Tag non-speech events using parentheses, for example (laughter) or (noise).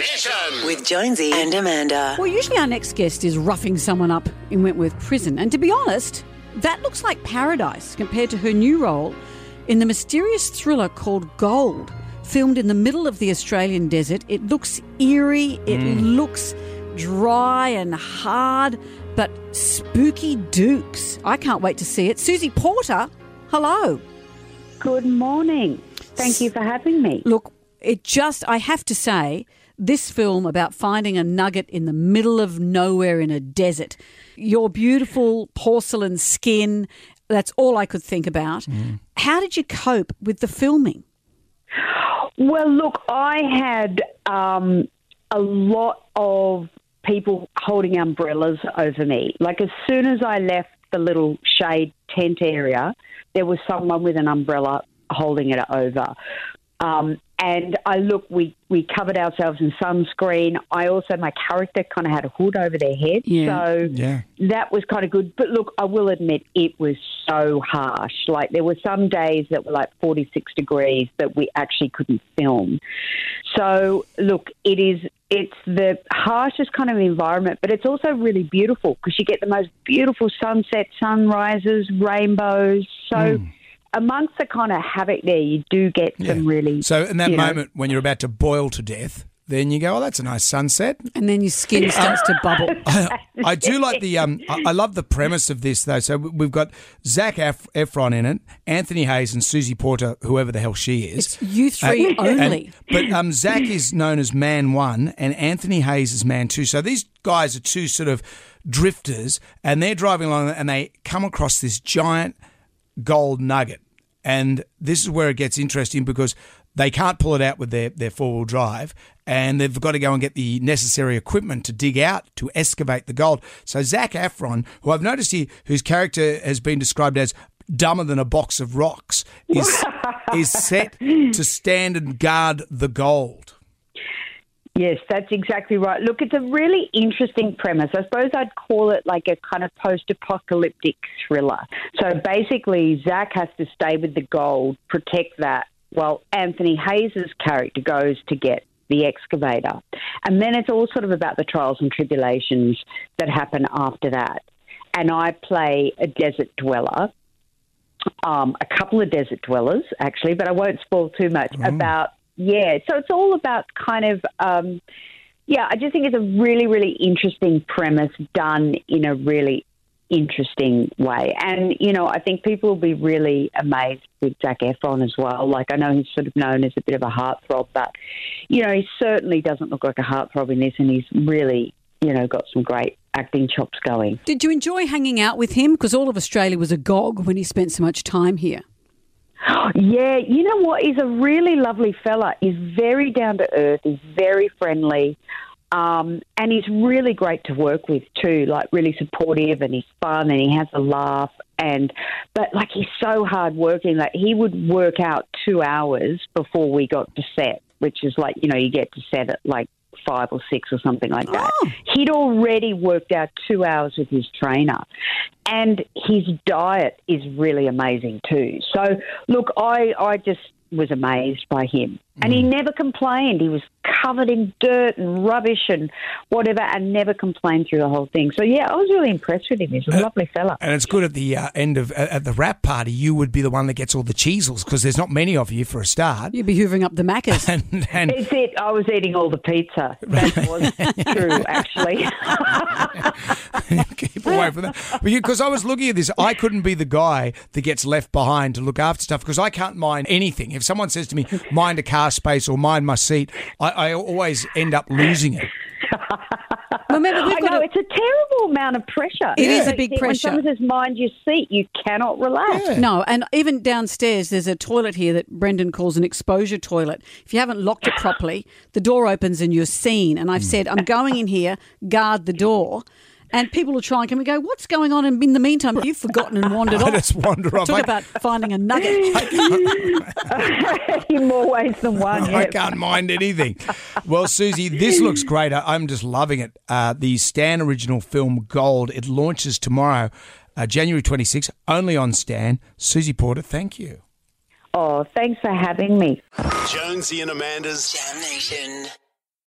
Mission. With Jonesy and Amanda. Well, usually our next guest is roughing someone up in Wentworth Prison. And to be honest, that looks like paradise compared to her new role in the mysterious thriller called Gold, filmed in the middle of the Australian desert. It looks eerie, it mm. looks dry and hard, but spooky dukes. I can't wait to see it. Susie Porter, hello. Good morning. Thank you for having me. Look, it just, I have to say, this film about finding a nugget in the middle of nowhere in a desert, your beautiful porcelain skin, that's all I could think about. How did you cope with the filming? Well, look, I had um, a lot of people holding umbrellas over me. Like, as soon as I left the little shade tent area, there was someone with an umbrella holding it over. Um, and I look, we, we covered ourselves in sunscreen. I also, my character kind of had a hood over their head. Yeah. So Yeah. that was kind of good. But look, I will admit it was so harsh. Like there were some days that were like 46 degrees that we actually couldn't film. So look, it is it's the harshest kind of environment, but it's also really beautiful because you get the most beautiful sunsets, sunrises, rainbows. So amongst the kind of havoc there, you do get some really So in that you know, moment when you're about to boil to death, then you go, "Oh, that's a nice sunset." And then your skin starts to bubble. (laughs) I, I do like the um. I, I love the premise of this though. So we've got Zac Ef- Efron in it, Anthony Hayes, and Susie Porter, whoever the hell she is. It's you three Uh, and- only. but um, Zac is known as Man One, and Anthony Hayes is Man Two. So these guys are two sort of drifters, and they're driving along, and they come across this giant gold nugget. And this is where it gets interesting because they can't pull it out with their, their four wheel drive and they've got to go and get the necessary equipment to dig out to excavate the gold. So Zac Efron, who I've noticed here, whose character has been described as dumber than a box of rocks, is (laughs) is set to stand and guard the gold. Yes, that's exactly right. Look, it's a really interesting premise. I suppose I'd call it like a kind of post apocalyptic thriller. So basically, Zac has to stay with the gold, protect that, while Anthony Hayes' character goes to get the excavator. And then it's all sort of about the trials and tribulations that happen after that. And I play a desert dweller um, a couple of desert dwellers, actually, but I won't spoil too much about. Yeah, so it's all about kind of. Um, yeah, I just think it's a really, really interesting premise done in a really interesting way. And, you know, I think people will be really amazed with Zac Efron as well. Like, I know he's sort of known as a bit of a heartthrob, but, you know, he certainly doesn't look like a heartthrob in this, and he's really, you know, got some great acting chops going. Did you enjoy hanging out with him? Because all of Australia was agog when he spent so much time here. Yeah, you know what? He's a really lovely fella. He's very down to earth. He's very friendly. Um, and he's really great to work with too, like really supportive and he's fun and he has a laugh and but like he's so hard working. Like he would work out two hours before we got to set, which is like, you know, you get to set at like five or six or something like that. Oh. He'd already worked out two hours with his trainer. And his diet is really amazing too. So look, I, I just was amazed by him. And he never complained. He was covered in dirt and rubbish and whatever and never complained through the whole thing. So yeah, I was really impressed with him. He's a lovely fella. And it's good at the uh, end of at at the wrap party. You would be the one that gets all the Cheezels because there's not many of you for a start. You'd be hoovering up the Macca's. (laughs) And, and It's it. I was eating all the pizza. That was true, actually. (laughs) keep away from that. Because I was looking at this, I couldn't be the guy that gets left behind to look after stuff because I can't mind anything. If someone says to me, mind a car space or mind my seat, I, I always end up losing it. Remember, we've I got know a- it's a terrible amount of pressure. It is a big When pressure. When someone says mind your seat, you cannot relax. No, and even downstairs, there's a toilet here that Brendan calls an exposure toilet. If you haven't locked it properly, the door opens and you're seen. And I've hmm. said, I'm going in here, guard the door. And people will try and come and go, What's going on? And in the meantime, you've forgotten and wandered off. (laughs) I off. just wander off. Talk I- about finding a nugget. (laughs) In (laughs) more ways than one. I Yeah. can't mind anything. Well, Susie, this looks great. I- I'm just loving it. Uh, the Stan original film Gold. It launches tomorrow, uh, January 26th, only on Stan. Susie Porter, thank you. Oh, thanks for having me. Jonesy and Amanda's Jam Nation.